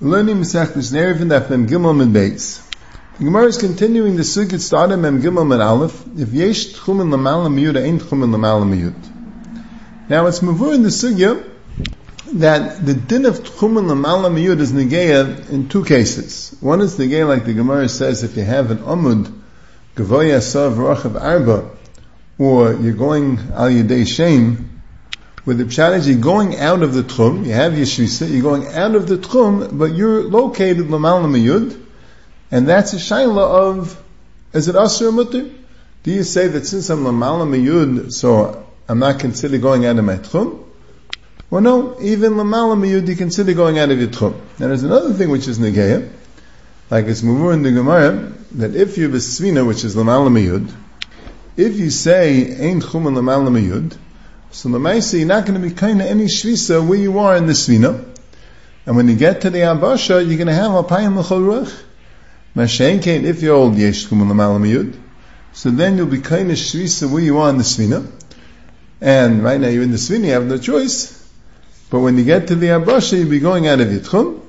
Learning Masechtas Nerevin Daf Mem Gimel Mem Beis. The Gemara is continuing the Sugit started Mem Gimel Mem Aleph. If yesh tchumen lamala miyud, ain't tchumen lamala miyud. Now it's mavur in the Sugya that the din of tchumen lamala miyud is negeya in two cases. One is negeya like the Gemara says if you have an amud gavoya sav rachav arba, or you're going al yedei shem, with the pshat going out of the tchum, you have yeshvisa, you're going out of the tchum, but you're located lamal mayud, and that's a shaila of, is it asur mutter? Do you say that since I'm lamal so I'm not considered going out of my tchum? Well no, even lamal mayud you consider going out of your tchum. Now there's another thing which is negeya, like it's muvur in the Gemara, that if you have a svina, which is lamal mayud, if you say, ain't chum lamal mayud, so the Maisa, you're not going to be kind of any shvisa where you are in the svina. And when you get to the Abasha, you're going to have Alpayim L'chol Ruach. Mashen Kain, if you're old, Yesh Kum L'mal So then you'll be kind of shvisa where you are in the svina. And right now you're in the svina, you have no choice. But when you get to the Abasha, you'll be going out of Yitchum.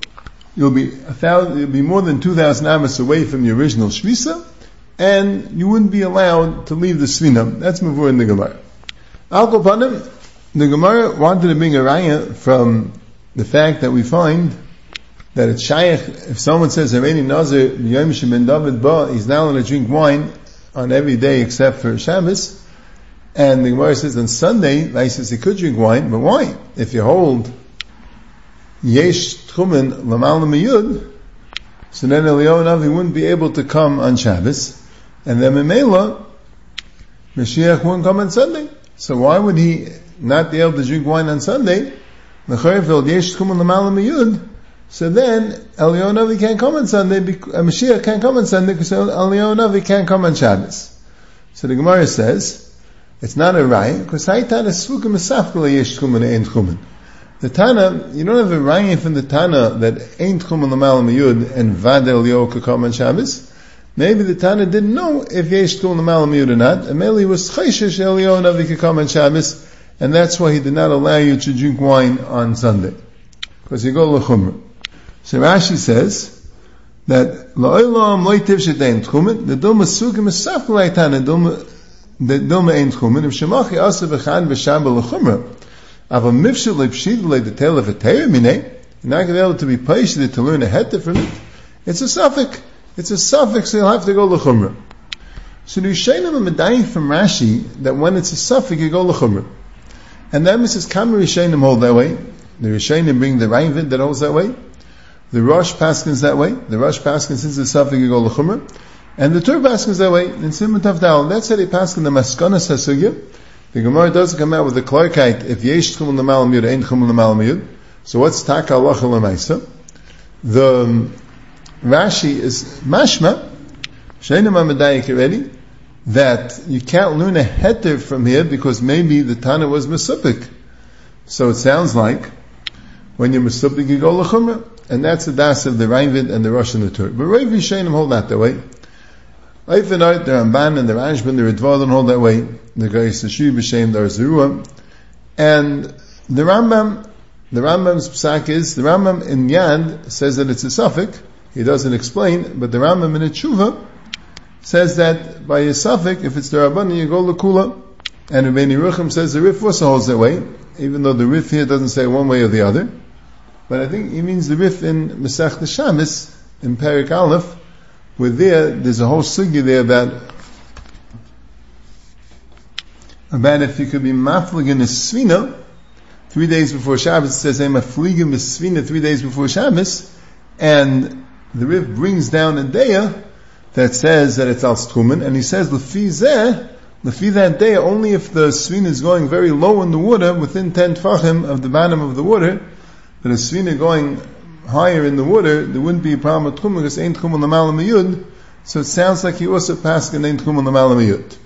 You'll be a thousand, you'll be more than 2,000 amas away from your original shvisa. And you wouldn't be allowed to leave the svina. That's Mavur in the Gemara. Al Kopanim, the Gemara wanted to bring a raya from the fact that we find that it's shaykh, if someone says, Hareni Nazir, Yom Shemin David Ba, he's now allowed to drink wine on every day except for Shabbos. And the Gemara says on Sunday, says he could drink wine, but why? If you hold Yesh Tchumen Lamal Miyud, so then Eliyahu he wouldn't be able to come on Shabbos, and then Memela, Mashiach wouldn't come on Sunday. So why would he not be able to drink wine on Sunday? So then Eliyahu Navi can't come on Sunday, uh, Mashiach can't come on Sunday because Eliyahu Navi can't come on Shabbos. So the Gemara says, it's not a raya, because Haitana Svukim Esafkala Yesh Tchumen Ein. The Tana, you don't have a raya from the Tana that Ein Tchumen Lamal Miyud and Vad Eliyahu could come on Shabbos. Maybe the Tana didn't know if Yesh Tul Namal Miyud or not, and maybe he was Chayshish could come on Shabbos, and that's why he did not allow you to drink wine on Sunday. Because you go L'chumra. So Rashi says, that La'olam Loitiv Shedein Tchumen, the Doma Sugim is Saf L'aytan, the Doma Ein Tchumen, if Shemachi Asa V'chan V'sham L'chumra, Ava L'ay the Tel of a Teir Minei, you're not going to be able to be patient to learn a heta from it. It's a suffix. It's a suffix, so you'll have to go l'chumra. So the Rishayim are medaying from Rashi that when it's a suffix, you go l'chumra. And then Mrs. Kamer Rishayim hold that way. The Rishayim bring the Ravid that holds that way. The Rosh Paskins that way. The Rosh Paskins since the suffix, you go l'chumra. And the Tur Paskins that way. In Simon Tavdal, that's how they Paskin the Maskana Sasugya. The Gemara doesn't come out with the Clarkite, if yesh tchum l'mal miyud, ain't tchum l'mal miyud. So what's taka l'maisa? The, um, Rashi is mashma, Shainam Amadayik already, that you can't learn a heter from here because maybe the Tana was Mesupik. So it sounds like when you're Mesupik, you go Lechumra. And that's the das of the Ravid and the Rosh and the Tur. But Rav Yishainim hold that that way. Eifinart, the Ramban and the Rashba, the Ritva don't hold that way. The Gais Hashu B'Shem, the Zerua. And the Rambam, the Rambam's psak is, the Rambam in Yad says that it's a suffix, he doesn't explain, but the Rambam in Tshuva says that by a suffix, if it's the Rabban, you go Lakula. And Rabbeinu Ruchim says the Rif also holds that way, even though the Rif here doesn't say one way or the other. But I think he means the Rif in Masech the Shamis, in Perik Aleph, where there, there's a whole sugi there about about if you could be maflig in a svina, three days before Shabbos, it says, I'm a three days before Shabbos, and the Rif brings down a daya that says that it's al strumen, and he says lefi zeh, lefi that daya only if the svina is going very low in the water, within ten tfachim of the bottom of the water, but a svina going higher in the water, there wouldn't be a problem with tchumen because ain't tchumen lamal miyud. So it sounds like he also passed in ain't tchumen lamal miyud.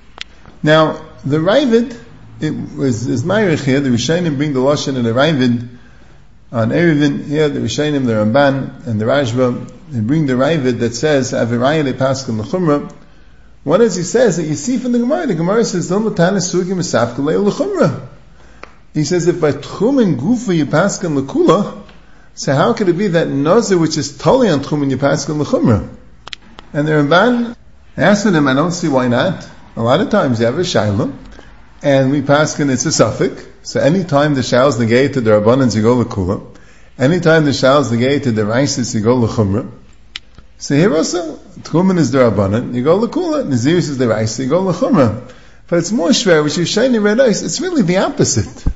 Now the Ravid, it was is Myrich here. The Rishayim bring the lashon in the Ravid on Erevin here. The Rishayim, the Ramban, and the Rashba they bring the Ravid that says, Aviraya de Pascal Lechumra. One is he says that you see from the Gemara, the Gemara says, Don't Latanis Sugim Esafkalei Lechumra. He says, if by Tchum and Gufa you Pascal Lekula, So how could it be that Nazir, which is totally on Tchumen, you pass on L'chumra? And the Ramban asked him, I don't see why not. A lot of times you have a Shiloh, and we pass it's a suffix. So anytime the Shal is negated, the Rabbanans, you go L'kula. Anytime the Shal is negated, the Raisis, you go L'chumra. So here also, Tchumen is the Rabbanan, you go L'kula, Naziris is the Raisis, you go L'chumra. But it's more shver, which is shiny red ice. It's really the opposite.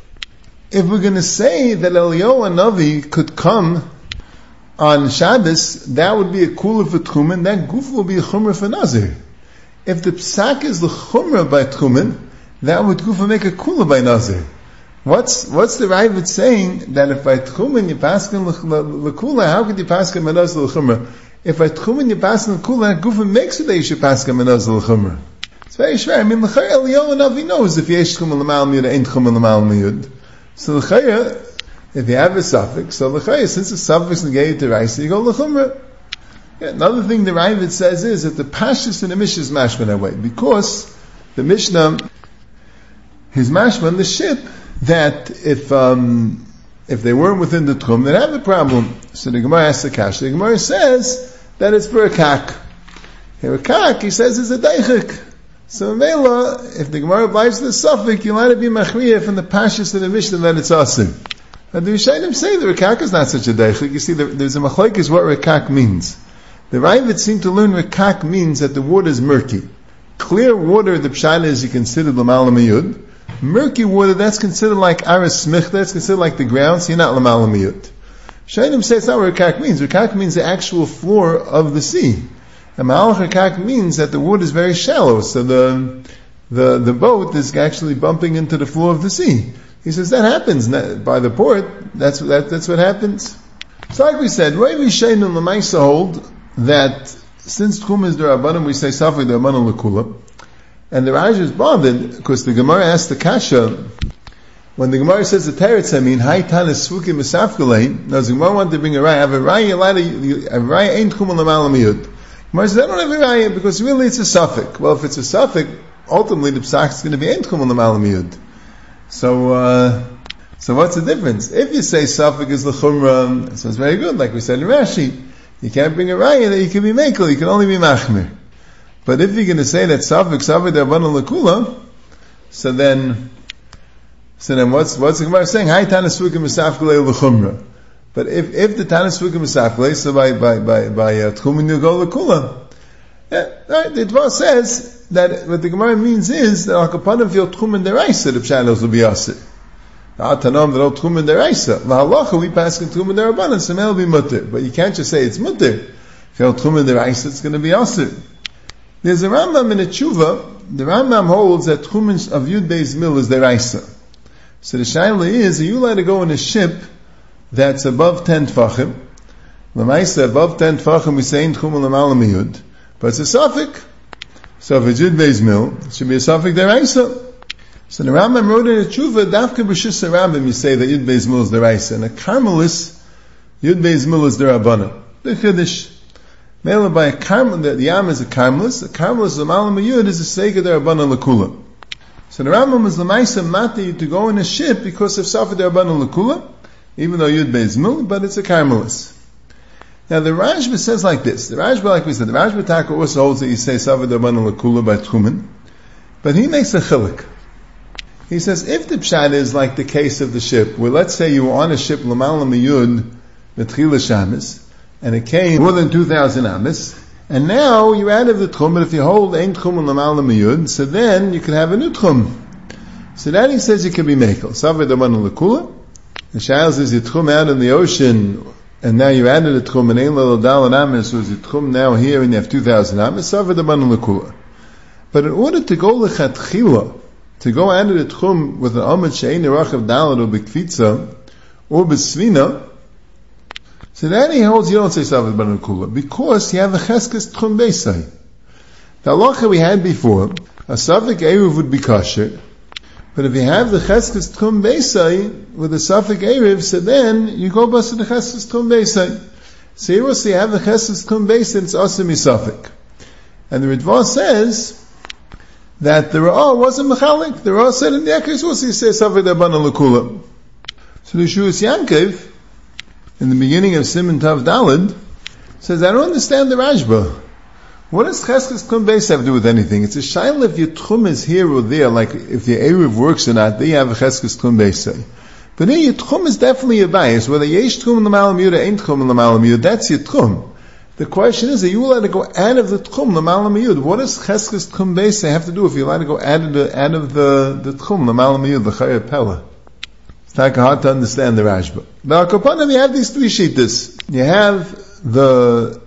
If we're going to say that Eliyahu Navi could come on Shabbos, that would be a kula for Tchumen, that goof will be a chumrah for Nazir. If the psak is the chumrah by Tchumen, that would goof make a kula by Nazir. What's, what's the Ravid saying that if by Tchumen you pass the kula, how could you pass the Nazir l'chumrah? If by Tchumen you pass the kula, goof makes it that you should pass the Nazir l'chumrah. It's very schwer. I mean, l'chayr Eliyahu Navi knows if yesh tchum l'mal miyud, ain't tchum l'mal miyud. So l'chayr, if you have a suffix, so l'chayr, since the suffix negated to rice, you go l'chumra. Yeah, another thing the Ravid says is that the pashas in the Mishnah is mashman that way, because the Mishnah, his mashman, the ship, that if, um, if they weren't within the tchum, they'd have a problem. So the Gemara asks the kash. The Gemara says that it's for a kak. A he says, is a deichik. So Mela, if the Gemara obliges the suffix, you'll to be machriya from the pashas of the Mishnah that it's asim. And the Rishayim say the Rekak is not such a deichlik. You see, there's a machlaik is what Rekak means. The Ravid seem to learn Rekak means that the water is murky. Clear water, the pshat is you consider lamal. Murky water, that's considered like aris smich, that's considered like the ground, so you're not lamal miyud. Shainim says not what Rekak means. Rekak means the actual floor of the sea. And Ma'al means that the wood is very shallow, so the, the, the boat is actually bumping into the floor of the sea. He says that happens by the port. That's, that, that's what happens. So like we said, Rav Yishain and Lamaisa hold that since Tchum is Darabanim, we say Safri Darabanim Lakula. And the Raj is bothered because the Gemara asked the Kasha, when the Gemara says the Teretz, I mean, Hai Tanis Svukim Misafkalein, now the Gemara wanted to bring a Rai, have a Rai, a Rai ain't Tchum Lamal Gemara says, I don't have a raya because really it's a suffix. Well, if it's a suffix, ultimately the psak is going to be entchum on the malamiyud. So, uh, so what's the difference? If you say suffix is the chumrah, so it's very good, like we said in Rashi. You can't bring a raya that you can be makel, you can only be machmir. But if you're going to say that suffix, suffix derabana lakula, so then, so then what's, what's the Gemara saying? Hai tanasukim misafkalei l'chumrah. But if, if the Tanis Sukim is Safle, so by, by, by, by uh, Tchumin you go Kula. Yeah, right, the Dvar says that what the Gemara means is that Akapanim feel Tchumin Deraisa, the Pshalos will be Asir. Tanam that all Tchumin Deraisa. V'halacha we pass in Tchumin Derabanan, will be Mutter. But you can't just say it's Mutter. If you Tchumin Deraisa, it's going to be Asir. There's a Rambam in a Tshuva, the Rambam holds that Tchumin of Yud Beis Mil is Deraisa. So the Shaila is, are you allowed to go in a ship that's above 10 tfachim. Lamaisa, above 10 tfachim, we say in Tchum alamalamiyud. But it's a suffix. So if it's Yud Beis Mil, it should be a suffix deraisa. So the Rambam wrote in a tshuva, Dafka B'shus Rambam, you say that Yud Beis Mil is deraisa, and a Carmelis, Yud Beis Mil is derabana. The Chiddush. Mela by a Carmel, the, Yam is a Carmelis, a Carmelis, the Malam Yud is a Sega derabana lakula. So the Rambam is Lamaisa Mati to go in a ship because of Safa derabana lakula, even though Yud Beis Mil, but it's a Carmelis. Now the Rashba says like this. The Rashba, like we said, the Rashba Taka also holds that you say Savad Rabban Lakula by Tchumen, but he makes a chilik. He says if the pshat is like the case of the ship, where let's say you were on a ship Lamal Miyud Metchila Shamis, and it came more than two thousand amis, and now you're out of the tchum, but if you hold ein tchum and lamal miyud, so then you can have a new tchum. So then he says you can be mekel. Savad Rabban Lakula, the Shail says you tchum out in the ocean, and now you added a tchum, and ein little dal and amis, so is it tchum now here, and you have 2,000 amis, savad aman lekula. But in order to go lechatchila, to go out of the tchum with an amid she'ein erachav dalet or bekvitza, or besvina, so then he holds you don't say savad aman lekula, because you have a cheskes tchum beisai. The halacha we had before, a savik eruv would be kosher, but if you have the Cheskes Tchum Beisai with a Safik Erev, so then you go bust the Cheskes Tchum Beisai. So here we'll see you have the Cheskes Tchum Beisai, it's Asim Safik. And the Ritva says that the Ra'ah wasn't Mechalik. The Ra'ah said in the Ekes, we'll see, say Safik Dabana Lakula. So the Shuas Yankiv, in the beginning of Simon Tav Dalid, says, I don't understand the Rashba. What does Cheskes Kum have to do with anything? It's a shaila if your Tchum is here or there, like if your Erev works or not, then you have a Cheskes Kum. But here your Tchum is definitely a bias. Whether Yesh Tchum in the Malam Yud or Ain't Tchum in the Malam Yud, that's your Tchum. The question is, are you allowed to go out of the Tchum, the Malam Yud? What does Cheskes Beis have to do if you're allowed to go out of the, out of the, the Tchum, the Malam Yud, the Chayat Pella? Like hard to understand the Rashba. But Al you have these three sheetas. You have the,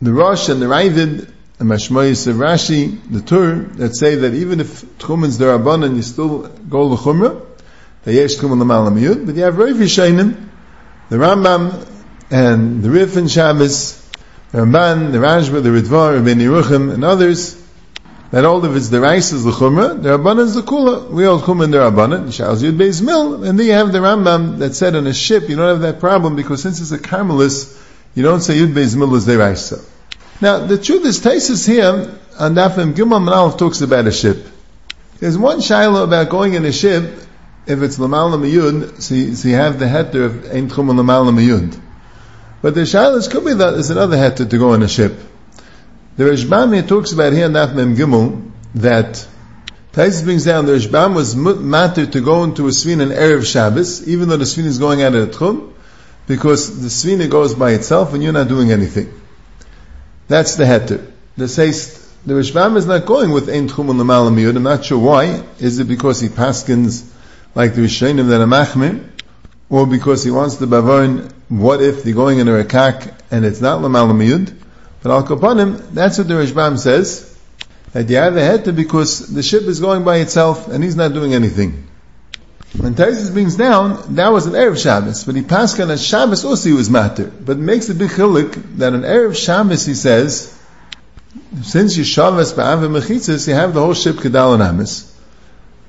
the Rosh and the Ravid, the Mashmoyis of Rashi, the Tur, that say that even if Tchum is Darabanan, you still go to Chumrah, the Yesh Tchum the Malam Yud, but you have Rav Yishainim, the Rambam, and the Rif and Shabbos, the Ramban, the Rashba, the Ritva, Rabbi Yeruchim, and others, that all of it's rice is the chumrah, the rabbanan is the kula. We all chum in the rabbanan. Shals yud beis mil, and then you have the Rambam that said on a ship you don't have that problem because since it's a carmelist, you don't say yud beis mil is rice. Now the truth is, Taisus here on Dafim Gimel Manal talks about a ship. There's one shiloh about going in a ship if it's lamal lamiyud, so, you, so you have the heter of ein chum lamal lamiyud. But the shiloh could be that there's another heter to go in a ship. The Rashbam talks about here in that Mem that Tais brings down the Rashbam was matter to go into a svin in Erev Shabbos, even though the svin is going out of the Tchum, because the svina goes by itself and you're not doing anything. That's the heter. The says the Rashbam is not going with Ein Tchum on Malamiyud. I'm not sure why. Is it because he paskins like the Rishonim that are machmir, or because he wants the bavon? What if they're going in a rekak and it's not lamalamiyud? But al kapanim, that's what the Rishbam says. That you have a heter because the ship is going by itself and he's not doing anything. When Taisus brings down, that was an Erev Shabbos, but he passed on a Shabbos also he was matter. But it makes a big chilik that an Erev Shabbos he says, since you Shabbos ba'av mechitzis, you have the whole ship kedal and amis.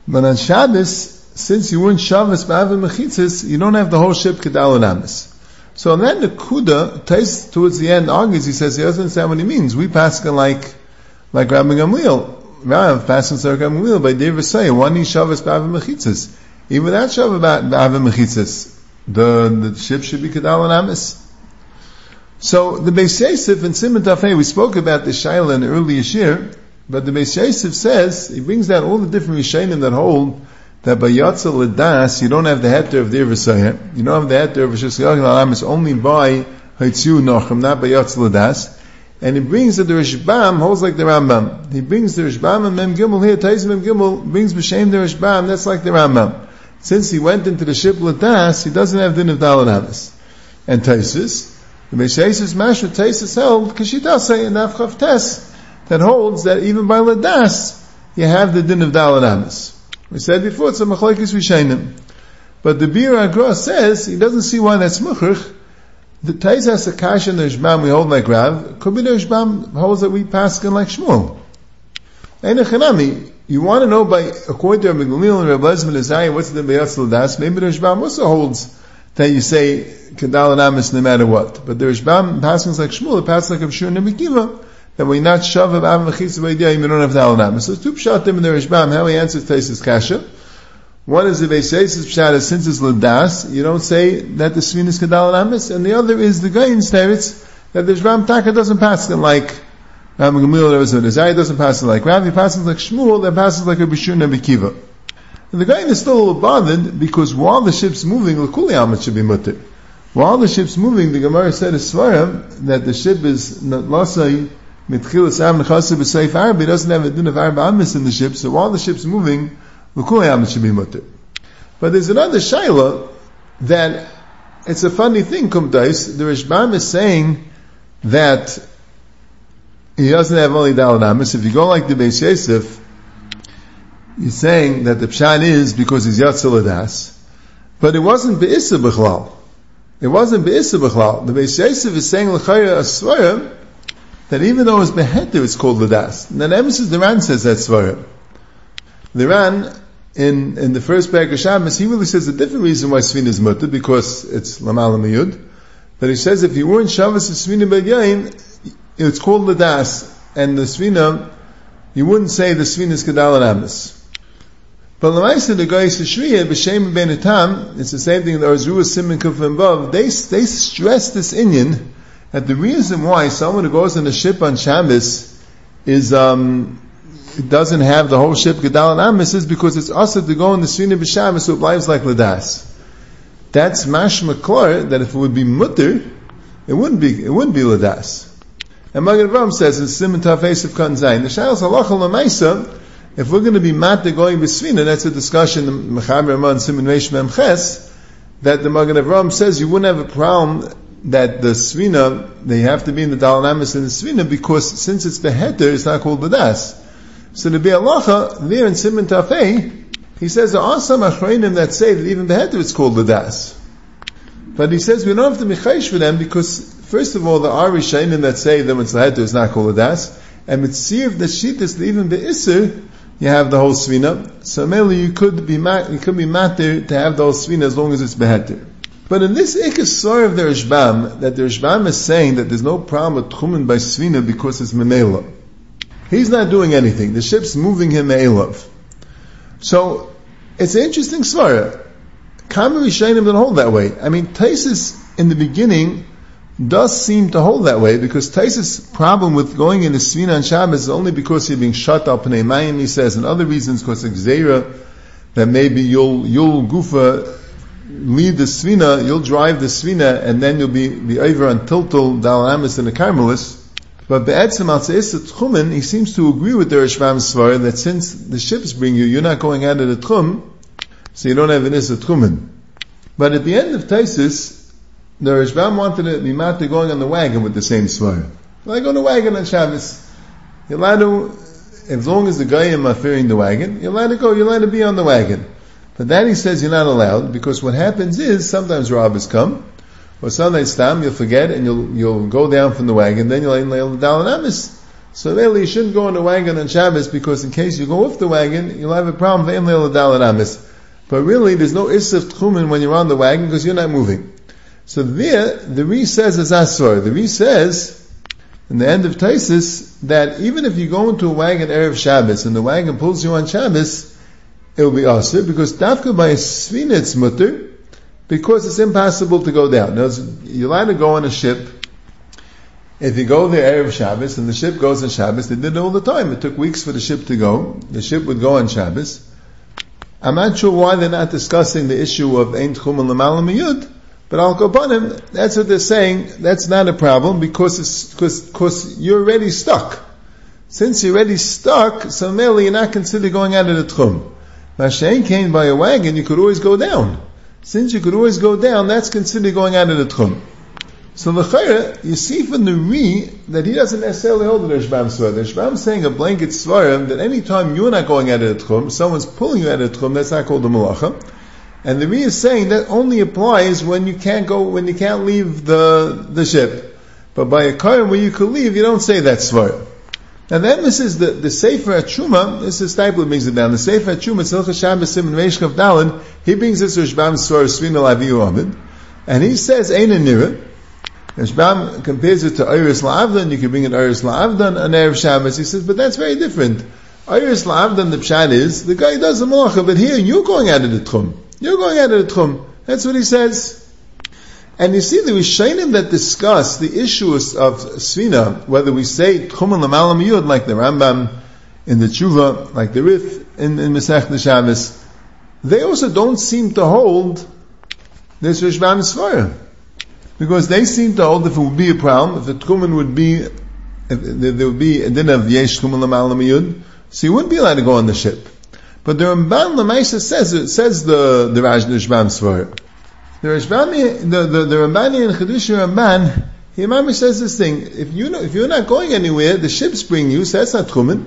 But on Shabbos, since you weren't Shabbos ba'av mechitzis, you don't have the whole ship kedal and amis. So then the Kuda, Tais towards the end argues, he says he doesn't understand what he means. We pass like, like Rabbi Gamliel. Rav passing like Rabbi Gamliel by Deir V'say, one Shavas B'Ava Mechitzas. Even without Shavas B'Ava Mechitzas, the, the ship should be Kedal and Amis. So the Beis Yosef in Simon Tafei, we spoke about the Shaila in earlier year, but the Beis Yosef says, he brings down all the different Rishonim that hold that by Yatzel Ladas, you don't have the heter of Dir V'sayah. You don't have the heter of Rishis Alam, it's only by Haitzu Nochem, not by Yatzel Ladas. And he brings that the Rishbam holds like the Rambam. He brings the Rishbam and Mem Gimel here, Tais Mem Gimel brings B'Shem the Rishbam, that's like the Rambam. Since he went into the ship Ladas, he doesn't have din of Dalan And Taisis, the Meshaisis Mashra Taisis held, because she does say in Afchav Tes, that holds that even by Ladas, you have the din of Dalan we said before it's a machlekes rishayim. But the Bir Agra says he doesn't see why that's muchach. The Tais has a kash in the Rishbam we hold like Rav. Could be the Rishbam holds that we pass in like Shmuel. Ein you want to know by according to Rabbi Gamliel and Rabbi Lezman Azariah what's the Beyatzal Das? Maybe the Rishbam also holds that you say Kedal and Amis no matter what. But the Rishbam passes like Shmuel, it passes like Abshur and Nebikiva that we not shove of Av Mechitza B'Yidiyah, you don't have the Alanam. So two pshatim in the Rishbam, how he answers Taisis Kasha. One is the Beisayis Pshat, since it's Ladas, you don't say that the Svin is Kedal Amis, and the other is the Gain Stavitz, that the Rishbam Taka doesn't pass it like Rabbi Gamliel, a Desire doesn't pass it like Rabbi, passes like Shmuel, that passes like a Bishur and Bikiva. And the Gain is still a little bothered, because while the ship's moving, the Amit should be mutter. While the ship's moving, the Gemara said to Svarim, that the ship is not Lasai, Mitchilas Am Nechasa B'Seif Arab, he doesn't have a din of Arab Amis in the ship, so while the ship's moving, L'kulei Amis should be mutter. But there's another Shaila that it's a funny thing, Kumtais, the Rishbam is saying that he doesn't have only Dalad Amis. If you go like the Beis Yosef, he's saying that the Pshan is because he's Yatzil but it wasn't Be'issa B'chlal. It wasn't Be'issa B'chlal. The Beis Yosef is saying L'chayra Aswarim, that even though it's beheter, it's called Ladas. And then Emerson the Ran says that Svarim. The Ran, in, in the first paragraph Shabbos, he really says a different reason why Svina is mutter, because it's Lamal Mayud. But he says if you were in Shabbos of Svina B'yayin, it's called Ladas, and the Svina, you wouldn't say the Svina is Kedal and Amis. But Lamaisa the guy Shriya b'Shem ben it's the same thing. The Arzua Simon Kufim Bav. They they stress this Inyan that the reason why someone who goes on a ship on Shabbos is um, doesn't have the whole ship Gedal and Amis is because it's also to go in the Svina b'Shabbos, so it lives like Ladas. That's mashma klar that if it would be mutter, it wouldn't be it wouldn't be Ladas. And Magen Avram says in Simon Tafes of Kan Zayin, the Shalos Halacha Lamaisa if we're going to be matter going Svina, that's a discussion, in Mechaber Ramon Simon Reish Memches, that the Magen Avram says you wouldn't have a problem that the Svina, they have to be in the Dalanamis in the Svina because since it's the heter, it's not called Badas. So the Bi'alacha, there in Simon Tafei, he says there are some Achreinim that say that even the heter is called Badas. But he says we don't have to be chayish for them because, first of all, there are Rishainim that say that when it's the heter, it's not called Badas. And Mitzir, the Shit is even the Isser, you have the whole svina. So mainly you could be you could be matter to have the whole svina as long as it's beheter. But in this ikasar of the Rishbam, that the Rishbam is saying that there's no problem with tchumen by svina because it's memela. He's not doing anything. The ship's moving him me'elav. So, it's an interesting svara. Kama Rishayim don't hold that way. I mean, Taisis in the beginning does seem to hold that way because Taisa's problem with going into Svina on Shabbos is only because you're being shut up in a Mayim, he says, and other reasons because Xera, that maybe you'll, you'll Gufa lead the Svina, you'll drive the Svina, and then you'll be, be over on Tiltul, Dalamis, and the Carmelis. But Be'etzim al Tchumen, he seems to agree with the Rishvam Svar that since the ships bring you, you're not going out of the Tchum, so you don't have an Issa Tchumen. But at the end of Taisis, the Rishbam wanted to be matter going on the wagon with the same svara. Like on the wagon on Shabbos. You're allowed to, as long as the Goyim are fearing the wagon, you're allowed to go, you're allowed to be on the wagon. But that he says you're not allowed, because what happens is, sometimes robbers come, or sometimes stam, you'll forget, and you'll, you'll go down from the wagon, then you'll lay down an amis. So really, you shouldn't go on the wagon on Shabbos, because in case you go off the wagon, you'll have a problem, with la daladamis but really, there's no isif tchumen when you're on the wagon, because you're not moving. So there, the Re says as Asor. The Re says, in the end of Taisis, that even if you go into a wagon Erev Shabbos and the wagon pulls you on Shabbos, it will be Asr, because Dafka by a Svina mutter, because it's impossible to go down. Now, you're allowed to go on a ship, if you go there Erev Shabbos and the ship goes on Shabbos, they did it all the time. It took weeks for the ship to go. The ship would go on Shabbos. I'm not sure why they're not discussing the issue of Ein Tchum and Lamalam Yud, but al kopanim, that's what they're saying. That's not a problem because it's, because, because you're already stuck. Since you're already stuck, so merely you're not considered going out of the tchum. Mashain came by a wagon, you could always go down. Since you could always go down, that's considered going out of the tchum. So the chayra, you see from the re that he doesn't necessarily hold the Rishbam Svar. The Rishbam saying a blanket svarim that any time you're not going out of the tchum, someone's pulling you out of the tchum, that's not called the malacha. And the Ri is saying that only applies when you can't go, when you can't leave the, the ship. But by a car where you could leave, you don't say that svara. Now the emphasis, the, the Sefer HaTshuma, this is Steipler brings it down, the Sefer HaTshuma, Tzilcha Shabbos Simon Reishkav Dalin, he brings this Rishbam Svar Svina Lavi Amid, and he says, Eina Nira, Rishbam compares it to Iris La'avdan, you can bring an Iris La'avdan, an Erev Shabbos, he says, but that's very different. Iris La'avdan, the Pshat is, the guy does the malacha, but here you're going out of the Tchum. You're going out of the Tchum. That's what he says. And you see the Rishonim that discuss the issues of Svina, whether we say Tchum and Lamalam Yud, like the Rambam in the Tshuva, like the Rif in, in Masech Shabbos, they also don't seem to hold this Rishbam Sfara. Because they seem to hold if it would be a problem, if the Tchumen would be, there would be a din of Yesh Tchum and Lamalam Yud, so you wouldn't be allowed to go on the ship. But the Ramban Lamaisa says says the the Raj Nishbam Svar. The Rashbami, the the, the Rambani and Chedush Ramban, he says this thing: if you know, if you're not going anywhere, the ships bring you. So that's not chumen.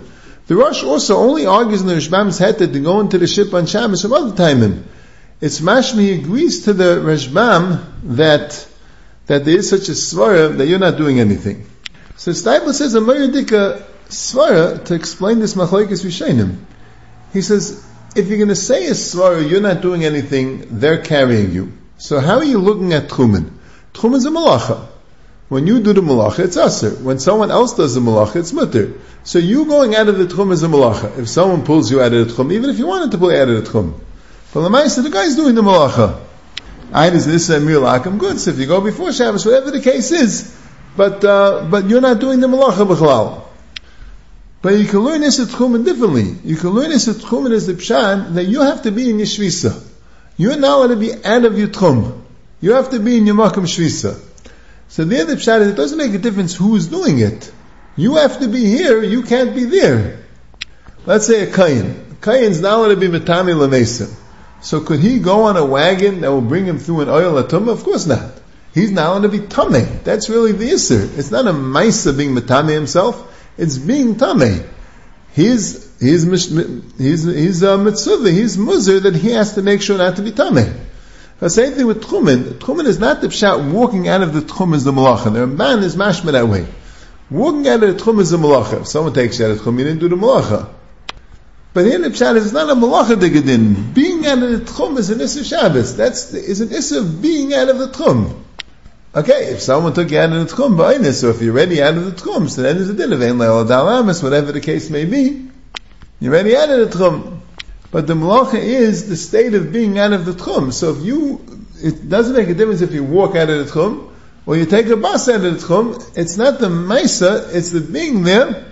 The Rosh also only argues in the Rashbam's head that to go into the ship on Shabbos some other time. It's mashmi he agrees to the Rashbam that that there is such a svara that you're not doing anything. So Steipler says a Mayadika uh, svara to explain this machlokes Rishonim. He says, if you're going to say a svara, you're not doing anything, they're carrying you. So how are you looking at Tchumen? Tchumen's a malacha. When you do the malacha, it's asr. When someone else does the malacha, it's mutter. So you going out of the tchum is a malacha. If someone pulls you out of the tchum, even if you wanted to pull out of the tchum. But the Maisa, the guy's doing the malacha. I is this a milakam good. So if you go before Shabbos, whatever the case is, but uh, but you're not doing the malacha b'chalal. But you can learn this at Tchumen differently. You can learn this at Tchumen as the pshan that you have to be in your shvisa. You're not allowed to be out of your tchum. You have to be in your makam shvisa. So the other pshat is it doesn't make a difference who's doing it. You have to be here, you can't be there. Let's say a kayin. A kayin's not allowed to be metami lamesa. So could he go on a wagon that will bring him through an oil atum? Of course not. He's not allowed to be tame. That's really the isser. It's not a maisa being metame himself. It's being tame. He's he's he's he's a mitzvah. He's muzzer that he has to make sure not to be tame. The same thing with tchumen. Tchumen is not the pshat walking out of the tchum is the malacha. The man is mashma that way. Walking out of the tchum is the malacha. If someone takes you out of the tchum, you didn't do the malacha. But here the pshat is it's not a malacha gedin. Being out of the tchum is an issa Shabbos. That's is an issa of being out of the tchum. Okay, if someone took you out of the tchum, so if you're ready out of the tchum, so then there's a din of ein dalamis, whatever the case may be. You're ready out of the tchum. But the malacha is the state of being out of the tchum. So if you, it doesn't make a difference if you walk out of the tchum, or you take a bus out of the tchum, it's not the maisa, it's the being there,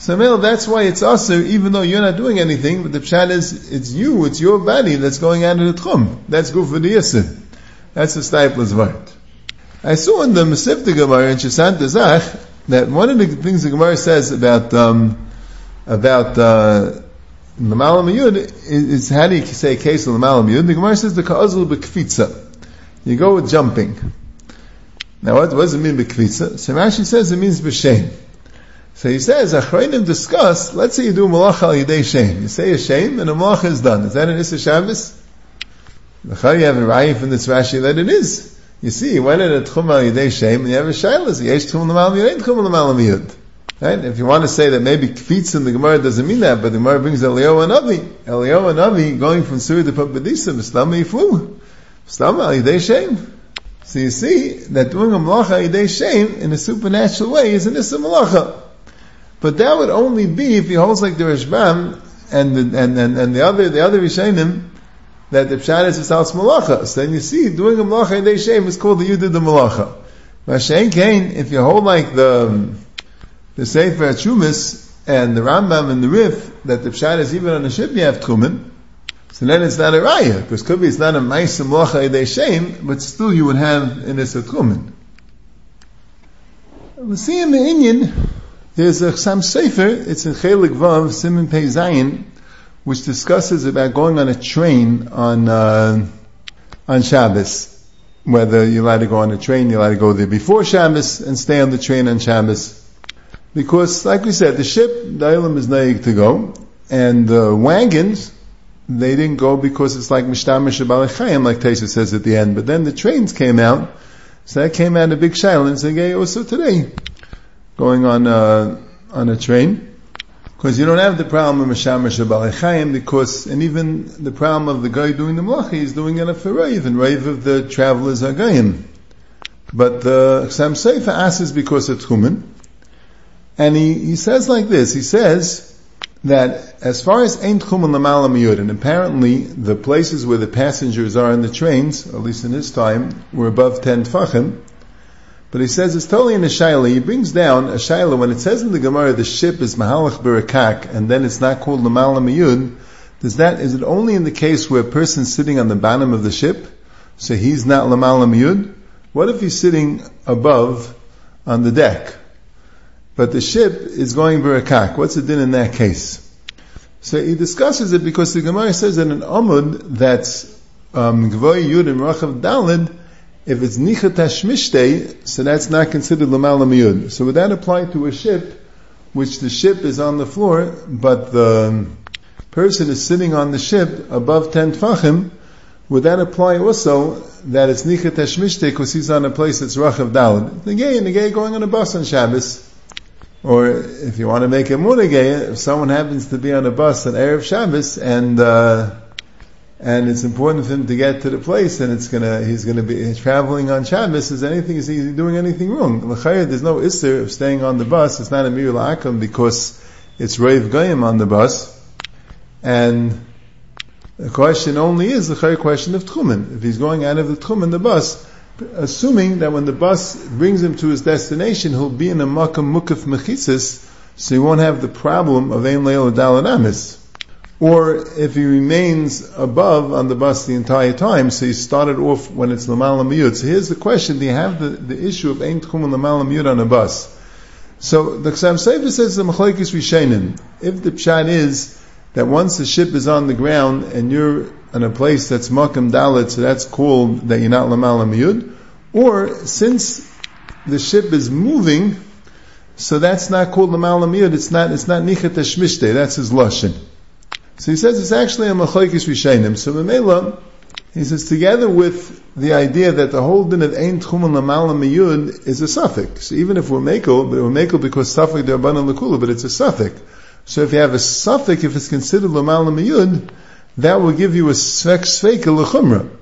so Mel, that's why it's also, even though you're not doing anything, but the pshat is, it's you, it's your body that's going out of the tchum. That's good for the yisr. That's the steipler's word. I saw in the Masifta Gemara in Shesant Zach that one of the things the Gemara says about, um, about, uh, Lamal Yud is, is, how do you say a case of Lamal Yud? The Gemara says the Ka'azul B'kfitza. You go with jumping. Now what, what does it mean B'kfitza? So Rashi says it means B'shem. So he says, Achrayim discuss, let's say you do malacha al yidei shem. You say a shem and a malacha is done. Is that an Issa Shabbos? The you have a raya from this Rashi that it is. You see, you went in a tchum al yidei shem and you have a shaylas. Yesh tchum l'mal miyud, tchum l'mal miyud. Right? If you want to say that maybe kfitz in the Gemara doesn't mean that, but the Gemara brings Eliyahu and Avi. Eliyahu and Avi going from Surah to Papadisa, Mislam Yifu. Mislam al yidei shem. So you see that doing a malacha al yidei shem in a supernatural way is an Issa malacha. But that would only be if he holds like the Rashbam and the, and, and, and the other the other Rishonim that the Pshat is Visal Malacha. So then you see, doing a Malacha in Shem is called the Yudid the Malacha. Mashen Kain, if you hold like the the Sefer Chumis and the Rambam and the Rif, that the Pshat is even on the ship you have Truman, so then it's not a Raya, because could be it's not a Maisa Malacha in Shem, but still you would have in this a. We see in the Indian, there's a Chasam Sofer, it's in Chelik Vav, Simon Pei Zayin, which discusses about going on a train on, uh, on Shabbos. Whether you're allowed to go on a train, you're allowed to go there before Shabbos and stay on the train on Shabbos. Because, like we said, the ship, the is naig to go, and the wagons, they didn't go because it's like Mishtamish Balachayim, like Taisha says at the end. But then the trains came out, so that came out a big shail and said, also oh, today going on a, on a train. Because you don't have the problem of Mashamash Chaim because, and even the problem of the guy doing the malachi is doing it for Raiv, and Raiv of the travelers are Gayim. But the Sam Sefer asks because it's Tchumen, and he, he says like this, he says that as far as Ein Tchumen Lamal Miyud, and apparently the places where the passengers are in the trains, at least in his time, were above 10 Tfachim, but he says it's totally in a shaila. He brings down a shaila when it says in the Gemara the ship is mahalach berakak and then it's not called lamala miyud. Does that is it only in the case where a person's sitting on the bottom of the ship, so he's not lamala miyud? What if he's sitting above on the deck, but the ship is going berakak? What's the din in that case? So he discusses it because the Gemara says that an amud that's um, gvoy yud and rachav dalid if it's nichat hashmishtei, so that's not considered lamal miyud. So would that apply to a ship, which the ship is on the floor, but the person is sitting on the ship above ten tfachim? Would that apply also that it's nichat hashmishtei because he's on a place that's rachav dalad? The gay and the gay going on a bus on Shabbos. Or if you want to make it munagay, if someone happens to be on a bus on Erev Shabbos and uh, and it's important for him to get to the place, and it's gonna, he's gonna be traveling on Shabbos. Is anything, is he doing anything wrong? L'chayr, there's no isser of staying on the bus. It's not a mir la'akam because it's Rav Goyim on the bus, and the question only is the question of tchumen. If he's going out of the tchumen, the bus, assuming that when the bus brings him to his destination, he'll be in a makam mukaf mechisis, so he won't have the problem of ein leil dalanamis. Or if he remains above on the bus the entire time, so he started off when it's lamal miyud. So here's the question: Do you have the, the issue of ein tchum and on a bus? So the Ksam Sefer says the machlekes rishenim. If the pshat is that once the ship is on the ground and you're in a place that's makam dalit, so that's called that you're not lamal miyud. Or since the ship is moving, so that's not called lamal miyud. It's not. It's not nichet shmishte. That's his lashon. So he says it's actually a machlekes rishenim. So Mamela, he says together with the idea that the whole din of ein tchum and lamal miyud is a suffix. So even if we're makel, but we're makel because suffix de abanan lekula, but it's a suffix. So if you have a suffix, if it's considered lamal miyud, that will give you a sveika lechumra.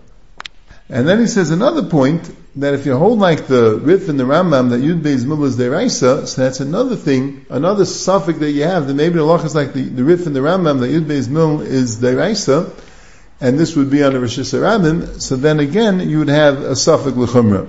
And then he says another point that if you hold like the Rif and the Rambam that Yud Beis is Deraisa, so that's another thing, another suffix that you have, that maybe the Lach is like the, the Rif and the Rambam that Yud Beis Mil is Deraisa, and this would be on the Rosh Hashanah, so then again you would have a suffix L'chumra.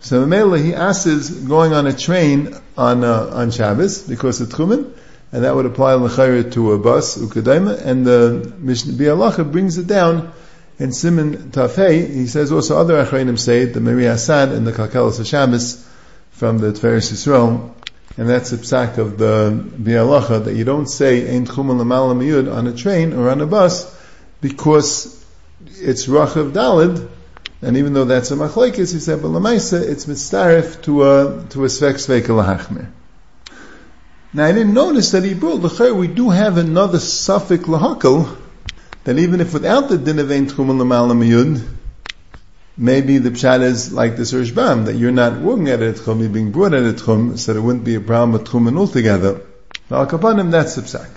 So Mela he asks going on a train on uh, on Shabbos because of Tchumen, and that would apply l'chayr to a bus ukadaima, and the Mishnah Bialacha brings it down in Simon Tafei, he says also other Achrayim say the Mari Asad and the Kalkelas Shabbos from the Tiferes Yisrael, and that's the psak of the Bialacha that you don't say Ein Tchum Lamal on a train or on a bus because it's Rachav Dalid, and even though that's a machlekes, he said, but it's mitzaref to a to a svek svek. Now I didn't notice that he brought l'cher. We do have another suffix lahakal that even if without the din of ein tchum miyud, maybe the pshat is like the Rishbam, that you're not working at a tchum, you're being brought at a tchum, so there wouldn't be a problem with tchumen altogether. Al kapanim, that's the psak.